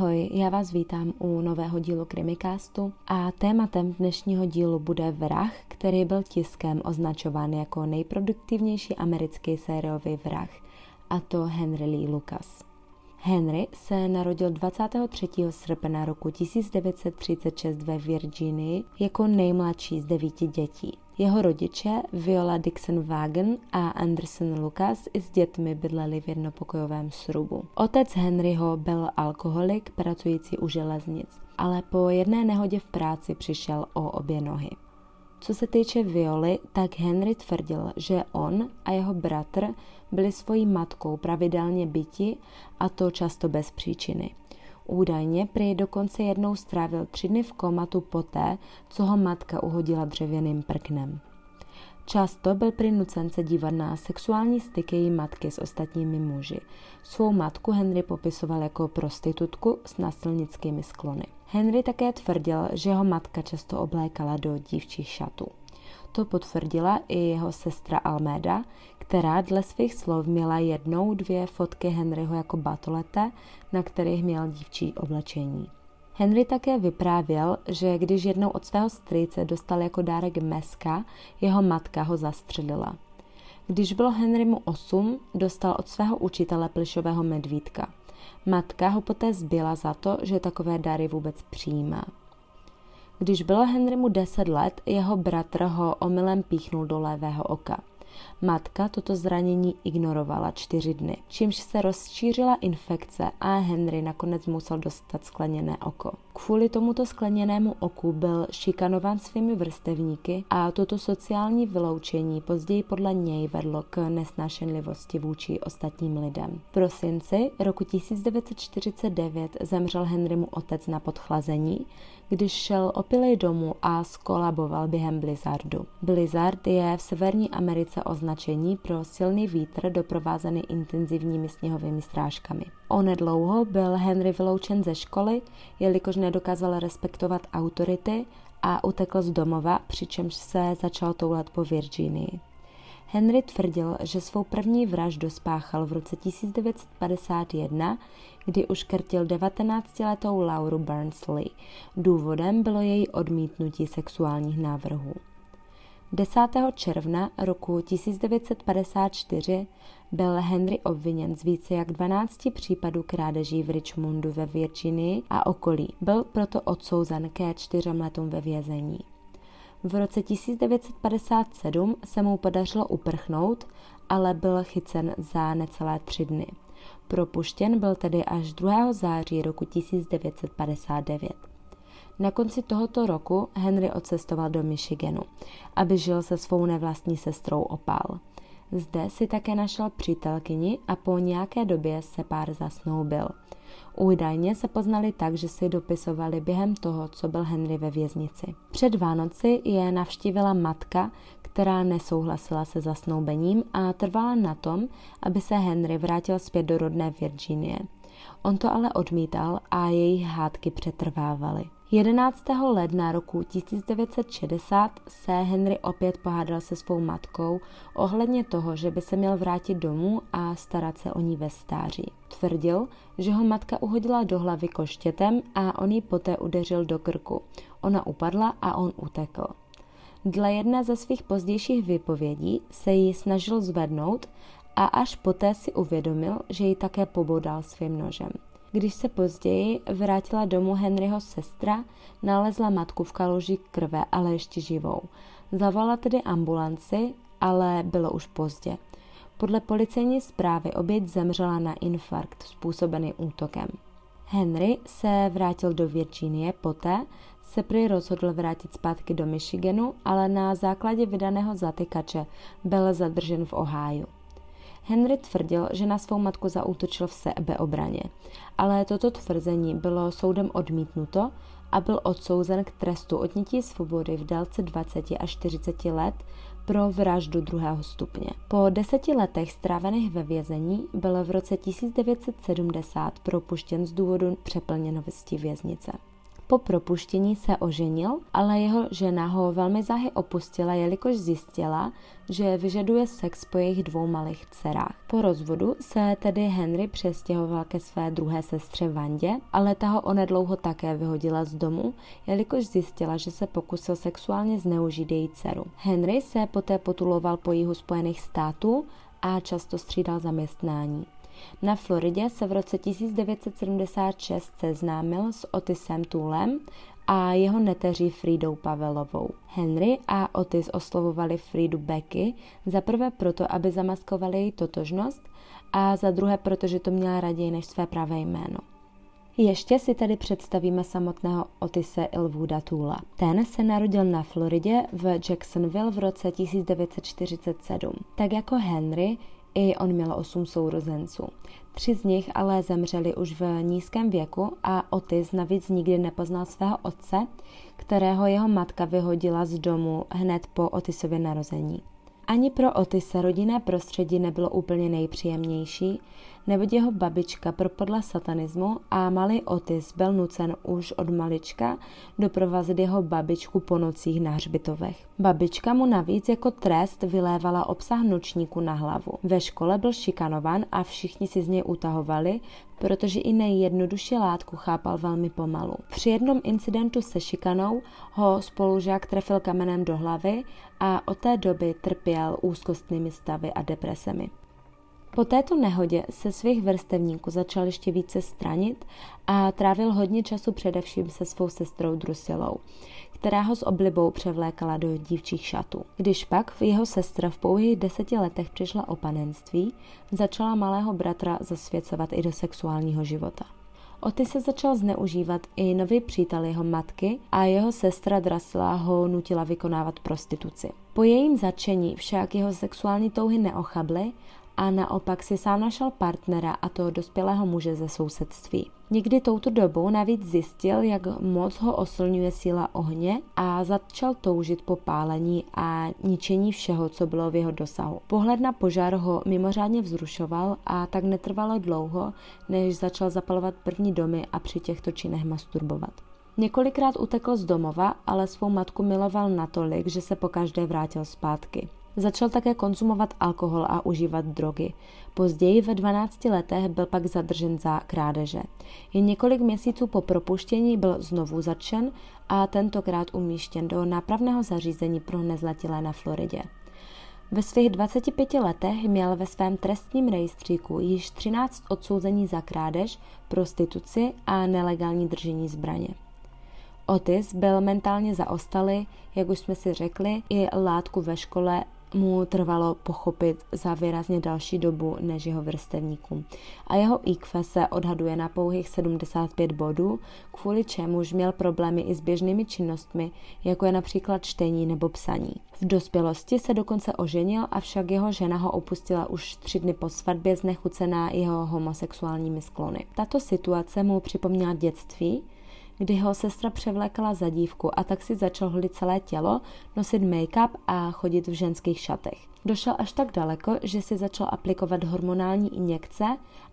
Ahoj, já vás vítám u nového dílu Krimikástu a tématem dnešního dílu bude vrah, který byl tiskem označován jako nejproduktivnější americký sériový vrah, a to Henry Lee Lucas. Henry se narodil 23. srpna roku 1936 ve Virginii jako nejmladší z devíti dětí. Jeho rodiče Viola Dixon Wagen a Anderson Lucas i s dětmi bydleli v jednopokojovém srubu. Otec Henryho byl alkoholik pracující u železnic, ale po jedné nehodě v práci přišel o obě nohy. Co se týče Violy, tak Henry tvrdil, že on a jeho bratr byli svojí matkou pravidelně byti a to často bez příčiny. Údajně prý dokonce jednou strávil tři dny v komatu poté, co ho matka uhodila dřevěným prknem. Často byl přinucen se dívat na sexuální styky její matky s ostatními muži. Svou matku Henry popisoval jako prostitutku s násilnickými sklony. Henry také tvrdil, že jeho matka často oblékala do dívčích šatů. To potvrdila i jeho sestra Alméda, která dle svých slov měla jednou dvě fotky Henryho jako batolete, na kterých měl dívčí oblečení. Henry také vyprávěl, že když jednou od svého strýce dostal jako dárek meska, jeho matka ho zastřelila. Když bylo Henrymu 8, dostal od svého učitele plišového medvídka. Matka ho poté zbyla za to, že takové dary vůbec přijímá. Když bylo Henrymu 10 let, jeho bratr ho omylem píchnul do levého oka. Matka toto zranění ignorovala čtyři dny, čímž se rozšířila infekce a Henry nakonec musel dostat skleněné oko. Kvůli tomuto skleněnému oku byl šikanován svými vrstevníky a toto sociální vyloučení později podle něj vedlo k nesnášenlivosti vůči ostatním lidem. V prosinci roku 1949 zemřel Henrymu otec na podchlazení, když šel opilej domů a skolaboval během blizzardu. Blizzard je v Severní Americe označení pro silný vítr doprovázený intenzivními sněhovými srážkami. Onedlouho byl Henry vyloučen ze školy, jelikož nedokázal respektovat autority a utekl z domova, přičemž se začal toulat po Virginii. Henry tvrdil, že svou první vraždu spáchal v roce 1951, kdy uškrtil 19-letou Lauru Burnsley. Důvodem bylo její odmítnutí sexuálních návrhů. 10. června roku 1954 byl Henry obviněn z více jak 12 případů krádeží v Richmondu ve Virginii a okolí. Byl proto odsouzen ke čtyřem letům ve vězení. V roce 1957 se mu podařilo uprchnout, ale byl chycen za necelé tři dny. Propuštěn byl tedy až 2. září roku 1959. Na konci tohoto roku Henry odcestoval do Michiganu, aby žil se svou nevlastní sestrou Opal. Zde si také našel přítelkyni a po nějaké době se pár zasnoubil. Údajně se poznali tak, že si dopisovali během toho, co byl Henry ve věznici. Před Vánoci je navštívila matka, která nesouhlasila se zasnoubením a trvala na tom, aby se Henry vrátil zpět do rodné Virginie. On to ale odmítal a jejich hádky přetrvávaly. 11. ledna roku 1960 se Henry opět pohádal se svou matkou ohledně toho, že by se měl vrátit domů a starat se o ní ve stáří. Tvrdil, že ho matka uhodila do hlavy koštětem a on ji poté udeřil do krku. Ona upadla a on utekl. Dle jedné ze svých pozdějších vypovědí se jí snažil zvednout a až poté si uvědomil, že ji také pobodal svým nožem. Když se později vrátila domů Henryho sestra, nalezla matku v kaluži krve, ale ještě živou. Zavolala tedy ambulanci, ale bylo už pozdě. Podle policejní zprávy oběť zemřela na infarkt způsobený útokem. Henry se vrátil do Virginie poté, se prý rozhodl vrátit zpátky do Michiganu, ale na základě vydaného zatykače byl zadržen v Oháju. Henry tvrdil, že na svou matku zaútočil v sebeobraně, ale toto tvrzení bylo soudem odmítnuto a byl odsouzen k trestu odnětí svobody v délce 20 až 40 let pro vraždu druhého stupně. Po deseti letech strávených ve vězení byl v roce 1970 propuštěn z důvodu přeplněnosti věznice. Po propuštění se oženil, ale jeho žena ho velmi záhy opustila, jelikož zjistila, že vyžaduje sex po jejich dvou malých dcerách. Po rozvodu se tedy Henry přestěhoval ke své druhé sestře Vandě, ale ta ho onedlouho také vyhodila z domu, jelikož zjistila, že se pokusil sexuálně zneužít její dceru. Henry se poté potuloval po jihu Spojených států a často střídal zaměstnání. Na Floridě se v roce 1976 seznámil s Otisem Toolem a jeho neteří Frídou Pavelovou. Henry a Otis oslovovali Fridu Becky za prvé proto, aby zamaskovali její totožnost a za druhé, protože to měla raději než své pravé jméno. Ještě si tedy představíme samotného Otise Ilwooda Toola. Ten se narodil na Floridě v Jacksonville v roce 1947. Tak jako Henry, i on měl osm sourozenců. Tři z nich ale zemřeli už v nízkém věku a Otis navíc nikdy nepoznal svého otce, kterého jeho matka vyhodila z domu hned po Otisově narození. Ani pro Otise rodinné prostředí nebylo úplně nejpříjemnější, neboť jeho babička propadla satanismu a malý Otis byl nucen už od malička doprovazit jeho babičku po nocích na hřbitovech. Babička mu navíc jako trest vylévala obsah nočníku na hlavu. Ve škole byl šikanovan a všichni si z něj utahovali, protože i nejjednodušší látku chápal velmi pomalu. Při jednom incidentu se šikanou ho spolužák trefil kamenem do hlavy a od té doby trpěl úzkostnými stavy a depresemi. Po této nehodě se svých vrstevníků začal ještě více stranit a trávil hodně času především se svou sestrou Drusilou, která ho s oblibou převlékala do dívčích šatů. Když pak jeho sestra v pouhých deseti letech přišla o panenství, začala malého bratra zasvěcovat i do sexuálního života. Oty se začal zneužívat i nový přítel jeho matky a jeho sestra Drasila ho nutila vykonávat prostituci. Po jejím začení však jeho sexuální touhy neochably a naopak si sám našel partnera a to dospělého muže ze sousedství. Někdy touto dobou navíc zjistil, jak moc ho oslňuje síla ohně a začal toužit po pálení a ničení všeho, co bylo v jeho dosahu. Pohled na požár ho mimořádně vzrušoval a tak netrvalo dlouho, než začal zapalovat první domy a při těchto činech masturbovat. Několikrát utekl z domova, ale svou matku miloval natolik, že se pokaždé vrátil zpátky. Začal také konzumovat alkohol a užívat drogy. Později ve 12 letech byl pak zadržen za krádeže. Jen několik měsíců po propuštění byl znovu začen a tentokrát umístěn do nápravného zařízení pro nezletilé na Floridě. Ve svých 25 letech měl ve svém trestním rejstříku již 13 odsouzení za krádež, prostituci a nelegální držení zbraně. Otis byl mentálně zaostalý, jak už jsme si řekli, i látku ve škole mu trvalo pochopit za výrazně další dobu než jeho vrstevníkům. A jeho IQ se odhaduje na pouhých 75 bodů, kvůli čemuž měl problémy i s běžnými činnostmi, jako je například čtení nebo psaní. V dospělosti se dokonce oženil, avšak jeho žena ho opustila už tři dny po svatbě znechucená jeho homosexuálními sklony. Tato situace mu připomněla dětství, kdy ho sestra převlékala za dívku a tak si začal holit celé tělo, nosit make-up a chodit v ženských šatech. Došel až tak daleko, že si začal aplikovat hormonální injekce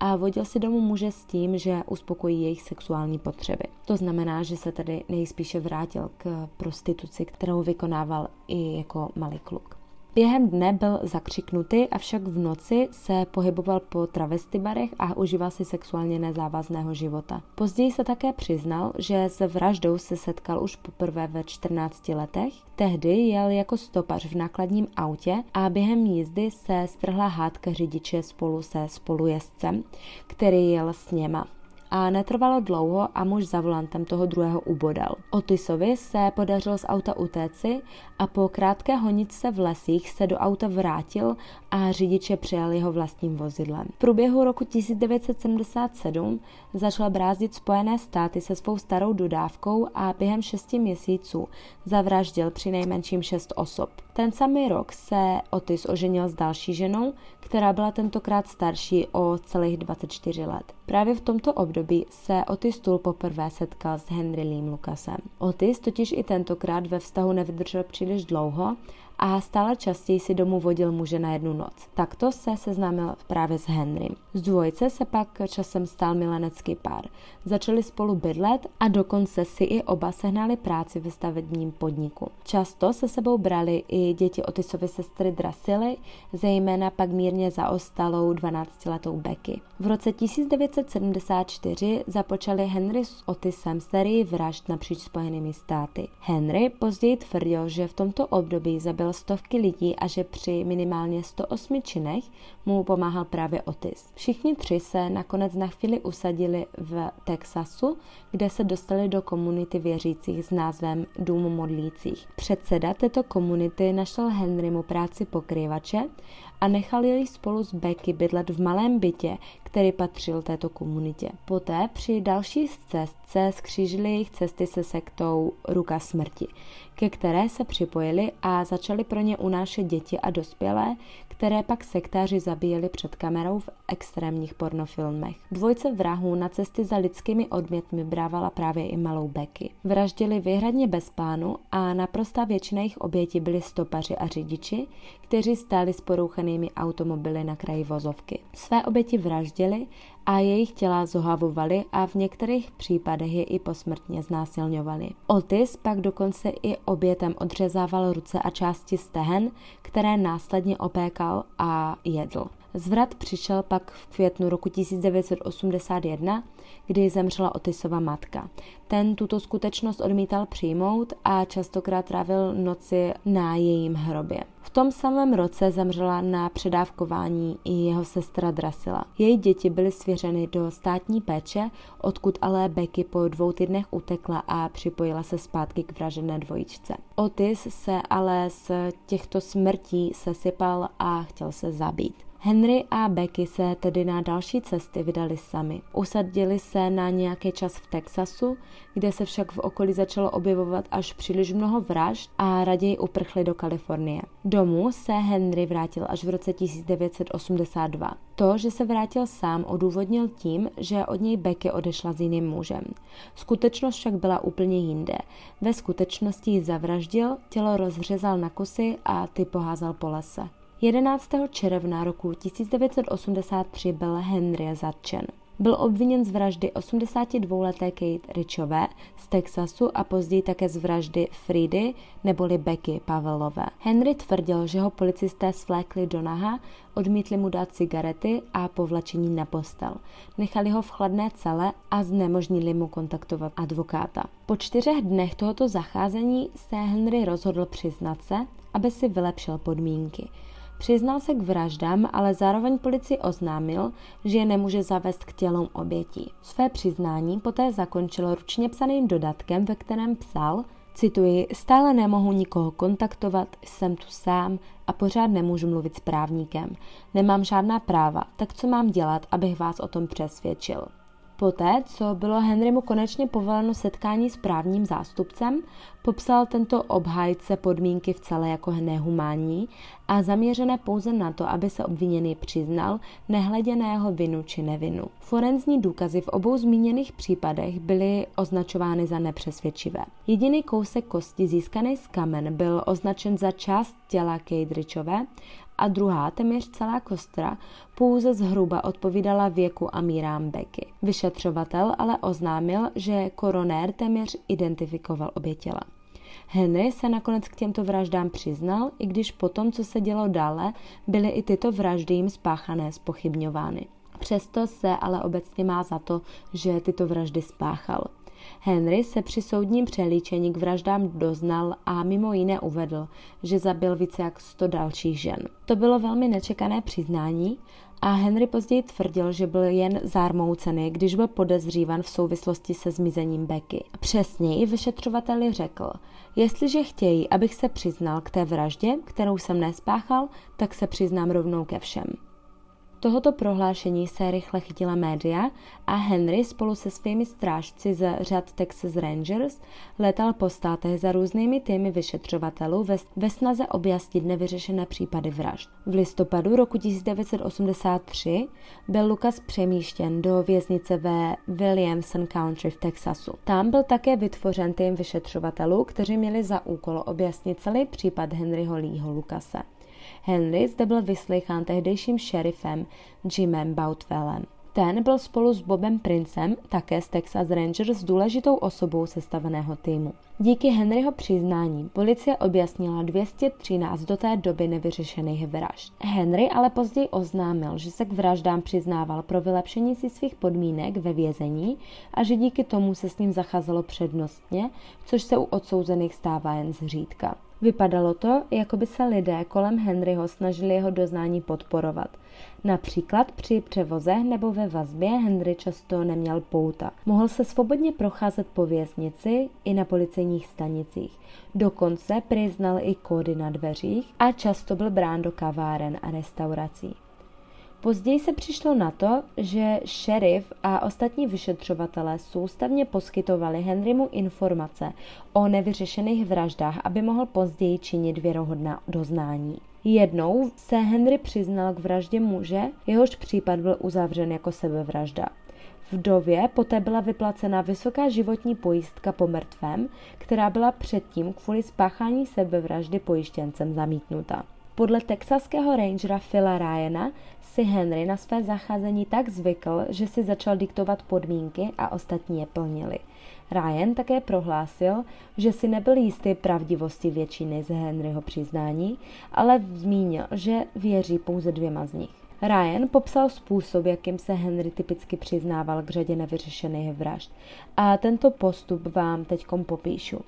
a vodil si domů muže s tím, že uspokojí jejich sexuální potřeby. To znamená, že se tedy nejspíše vrátil k prostituci, kterou vykonával i jako malý kluk. Během dne byl zakřiknutý, avšak v noci se pohyboval po travestibarech a užíval si sexuálně nezávazného života. Později se také přiznal, že se vraždou se setkal už poprvé ve 14 letech. Tehdy jel jako stopař v nákladním autě a během jízdy se strhla hádka řidiče spolu se spolujezdcem, který jel s něma a netrvalo dlouho a muž za volantem toho druhého ubodal. Otisovi se podařilo z auta utéci a po krátké honičce v lesích se do auta vrátil a řidiče přijal jeho vlastním vozidlem. V průběhu roku 1977 začal brázdit Spojené státy se svou starou dodávkou a během šesti měsíců zavraždil při nejmenším šest osob. Ten samý rok se Otis oženil s další ženou, která byla tentokrát starší o celých 24 let. Právě v tomto období se Otis Tull poprvé setkal s Henry Lee Lucasem. Otis totiž i tentokrát ve vztahu nevydržel příliš dlouho a stále častěji si domů vodil muže na jednu noc. Takto se seznámil právě s Henrym. Z dvojce se pak časem stal milenecký pár. Začali spolu bydlet a dokonce si i oba sehnali práci ve stavebním podniku. Často se sebou brali i děti Otisovy sestry Drasily, zejména pak mírně zaostalou 12-letou Becky. V roce 1974 započali Henry s Otisem sérii vražd napříč Spojenými státy. Henry později tvrdil, že v tomto období zabil stovky lidí a že při minimálně 108 činech mu pomáhal právě Otis. Všichni tři se nakonec na chvíli usadili v Texasu, kde se dostali do komunity věřících s názvem Dům modlících. Předseda této komunity našel Henrymu práci pokrývače a nechal jej spolu s Becky bydlet v malém bytě, který patřil této komunitě. Poté při další cestce skřížili jejich cesty se sektou Ruka smrti, ke které se připojili a začali pro ně unášet děti a dospělé, které pak sektáři zabíjeli před kamerou v extrémních pornofilmech. Dvojce vrahů na cesty za lidskými odmětmi brávala právě i malou Becky. Vraždili vyhradně bez plánu a naprostá většina jejich obětí byli stopaři a řidiči, kteří stáli s porouchanými automobily na kraji vozovky. Své oběti vraždili a jejich těla zohavovali a v některých případech je i posmrtně znásilňovali. Otis pak dokonce i obětem odřezával ruce a části stehen, které následně opékal a jedl. Zvrat přišel pak v květnu roku 1981, kdy zemřela Otisova matka. Ten tuto skutečnost odmítal přijmout a častokrát trávil noci na jejím hrobě. V tom samém roce zemřela na předávkování i jeho sestra Drasila. Její děti byly svěřeny do státní péče, odkud ale Becky po dvou týdnech utekla a připojila se zpátky k vražené dvojičce. Otis se ale z těchto smrtí sesypal a chtěl se zabít. Henry a Becky se tedy na další cesty vydali sami. Usadili se na nějaký čas v Texasu, kde se však v okolí začalo objevovat až příliš mnoho vražd a raději uprchli do Kalifornie. Domů se Henry vrátil až v roce 1982. To, že se vrátil sám, odůvodnil tím, že od něj Becky odešla s jiným mužem. Skutečnost však byla úplně jinde. Ve skutečnosti ji zavraždil, tělo rozřezal na kusy a ty poházal po lese. 11. června roku 1983 byl Henry zatčen. Byl obviněn z vraždy 82-leté Kate Richové z Texasu a později také z vraždy Fridy neboli Becky Pavelové. Henry tvrdil, že ho policisté svlékli do naha, odmítli mu dát cigarety a povlačení na postel. Nechali ho v chladné cele a znemožnili mu kontaktovat advokáta. Po čtyřech dnech tohoto zacházení se Henry rozhodl přiznat se, aby si vylepšil podmínky. Přiznal se k vraždám, ale zároveň policii oznámil, že je nemůže zavést k tělům obětí. Své přiznání poté zakončil ručně psaným dodatkem, ve kterém psal, cituji, stále nemohu nikoho kontaktovat, jsem tu sám a pořád nemůžu mluvit s právníkem. Nemám žádná práva, tak co mám dělat, abych vás o tom přesvědčil? Poté, co bylo Henrymu konečně povoleno setkání s právním zástupcem, popsal tento obhájce podmínky v celé jako nehumánní a zaměřené pouze na to, aby se obviněný přiznal, nehledě na jeho vinu či nevinu. Forenzní důkazy v obou zmíněných případech byly označovány za nepřesvědčivé. Jediný kousek kosti získaný z kamen byl označen za část těla Kejdričové a druhá, téměř celá kostra, pouze zhruba odpovídala věku a mírám Becky. Vyšetřovatel ale oznámil, že koronér téměř identifikoval obě těla. Henry se nakonec k těmto vraždám přiznal, i když po tom, co se dělo dále, byly i tyto vraždy jim spáchané spochybňovány. Přesto se ale obecně má za to, že tyto vraždy spáchal. Henry se při soudním přelíčení k vraždám doznal a mimo jiné uvedl, že zabil více jak 100 dalších žen. To bylo velmi nečekané přiznání a Henry později tvrdil, že byl jen zármoucený, když byl podezřívan v souvislosti se zmizením Becky. Přesněji vyšetřovateli řekl, jestliže chtějí, abych se přiznal k té vraždě, kterou jsem nespáchal, tak se přiznám rovnou ke všem. Tohoto prohlášení se rychle chytila média a Henry spolu se svými strážci z řad Texas Rangers letal po státech za různými týmy vyšetřovatelů ve, snaze objasnit nevyřešené případy vražd. V listopadu roku 1983 byl Lukas přemístěn do věznice ve Williamson Country v Texasu. Tam byl také vytvořen tým vyšetřovatelů, kteří měli za úkol objasnit celý případ Henryho Leeho Lukase. Henry zde byl vyslýchán tehdejším šerifem Jimem Boutwellem. Ten byl spolu s Bobem Princem, také z Texas Rangers, důležitou osobou sestaveného týmu. Díky Henryho přiznání policie objasnila 213 do té doby nevyřešených vražd. Henry ale později oznámil, že se k vraždám přiznával pro vylepšení si svých podmínek ve vězení a že díky tomu se s ním zacházelo přednostně, což se u odsouzených stává jen zřídka. Vypadalo to, jako by se lidé kolem Henryho snažili jeho doznání podporovat. Například při převozech nebo ve vazbě Henry často neměl pouta. Mohl se svobodně procházet po věznici i na policejních stanicích. Dokonce přiznal i kódy na dveřích a často byl brán do kaváren a restaurací. Později se přišlo na to, že šerif a ostatní vyšetřovatelé soustavně poskytovali Henrymu informace o nevyřešených vraždách, aby mohl později činit věrohodná doznání. Jednou se Henry přiznal k vraždě muže, jehož případ byl uzavřen jako sebevražda. Vdově poté byla vyplacena vysoká životní pojistka po mrtvém, která byla předtím kvůli spáchání sebevraždy pojištěncem zamítnuta. Podle texaského rangera Phila Ryana si Henry na své zacházení tak zvykl, že si začal diktovat podmínky a ostatní je plnili. Ryan také prohlásil, že si nebyl jistý pravdivosti většiny z Henryho přiznání, ale zmínil, že věří pouze dvěma z nich. Ryan popsal způsob, jakým se Henry typicky přiznával k řadě nevyřešených vražd a tento postup vám teď popíšu.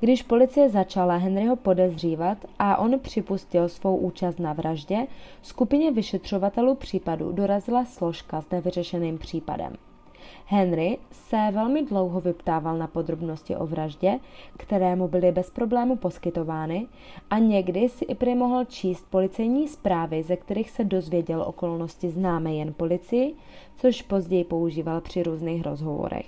Když policie začala Henryho podezřívat a on připustil svou účast na vraždě, skupině vyšetřovatelů případu dorazila složka s nevyřešeným případem. Henry se velmi dlouho vyptával na podrobnosti o vraždě, které mu byly bez problému poskytovány a někdy si i prý mohl číst policejní zprávy, ze kterých se dozvěděl okolnosti známé jen policii, což později používal při různých rozhovorech.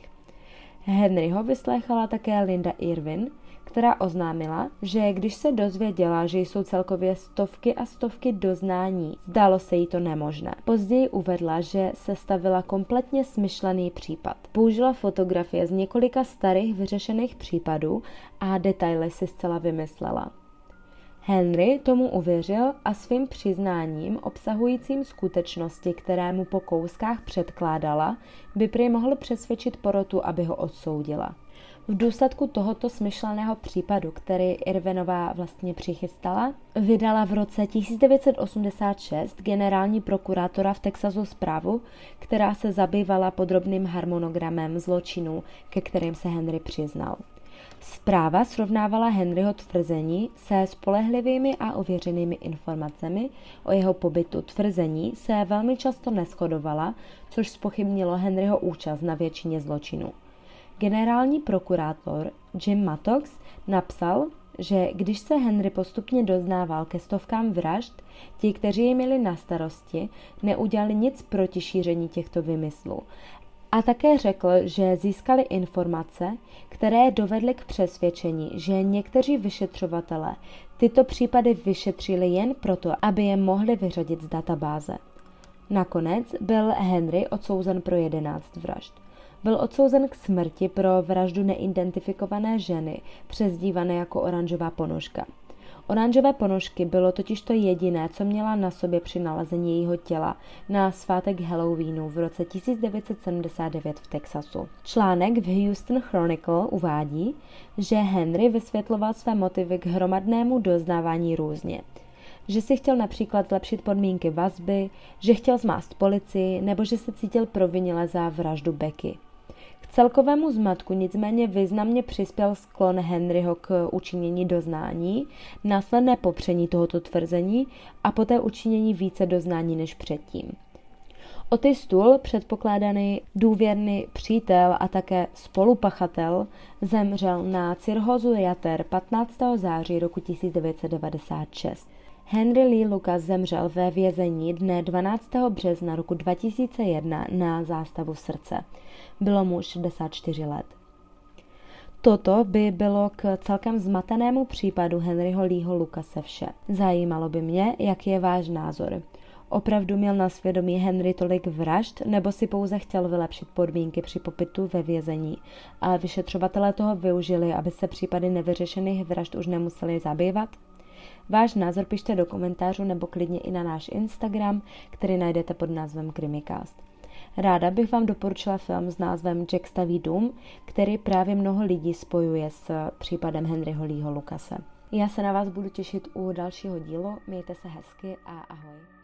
Henryho vyslechala také Linda Irvin, která oznámila, že když se dozvěděla, že jsou celkově stovky a stovky doznání, zdalo se jí to nemožné. Později uvedla, že se stavila kompletně smyšlený případ. Použila fotografie z několika starých vyřešených případů a detaily si zcela vymyslela. Henry tomu uvěřil a svým přiznáním obsahujícím skutečnosti, které mu po kouskách předkládala, by prý mohl přesvědčit porotu, aby ho odsoudila. V důsledku tohoto smyšleného případu, který Irvinová vlastně přichystala, vydala v roce 1986 generální prokurátora v Texasu zprávu, která se zabývala podrobným harmonogramem zločinů, ke kterým se Henry přiznal. Zpráva srovnávala Henryho tvrzení se spolehlivými a ověřenými informacemi o jeho pobytu. Tvrzení se velmi často neschodovala, což spochybnilo Henryho účast na většině zločinů. Generální prokurátor Jim Mattox napsal, že když se Henry postupně doznával ke stovkám vražd, ti, kteří je měli na starosti, neudělali nic proti šíření těchto vymyslů. A také řekl, že získali informace, které dovedly k přesvědčení, že někteří vyšetřovatelé tyto případy vyšetřili jen proto, aby je mohli vyřadit z databáze. Nakonec byl Henry odsouzen pro 11 vražd. Byl odsouzen k smrti pro vraždu neidentifikované ženy, přezdívané jako oranžová ponožka. Oranžové ponožky bylo totiž to jediné, co měla na sobě při nalezení jejího těla na svátek Halloweenu v roce 1979 v Texasu. Článek v Houston Chronicle uvádí, že Henry vysvětloval své motivy k hromadnému doznávání různě že si chtěl například zlepšit podmínky vazby, že chtěl zmást policii nebo že se cítil provinile za vraždu Becky celkovému zmatku nicméně významně přispěl sklon Henryho k učinění doznání, následné popření tohoto tvrzení a poté učinění více doznání než předtím. Oty Stůl, předpokládaný důvěrný přítel a také spolupachatel, zemřel na cirhózu jater 15. září roku 1996. Henry Lee Lucas zemřel ve vězení dne 12. března roku 2001 na zástavu srdce. Bylo mu 64 let. Toto by bylo k celkem zmatenému případu Henryho Leeho Lucase vše. Zajímalo by mě, jaký je váš názor. Opravdu měl na svědomí Henry tolik vražd, nebo si pouze chtěl vylepšit podmínky při popitu ve vězení a vyšetřovatelé toho využili, aby se případy nevyřešených vražd už nemuseli zabývat? Váš názor pište do komentářů nebo klidně i na náš Instagram, který najdete pod názvem Krimikast. Ráda bych vám doporučila film s názvem Jack staví dům, který právě mnoho lidí spojuje s případem Henryho Leeho Lukase. Já se na vás budu těšit u dalšího dílu, mějte se hezky a ahoj.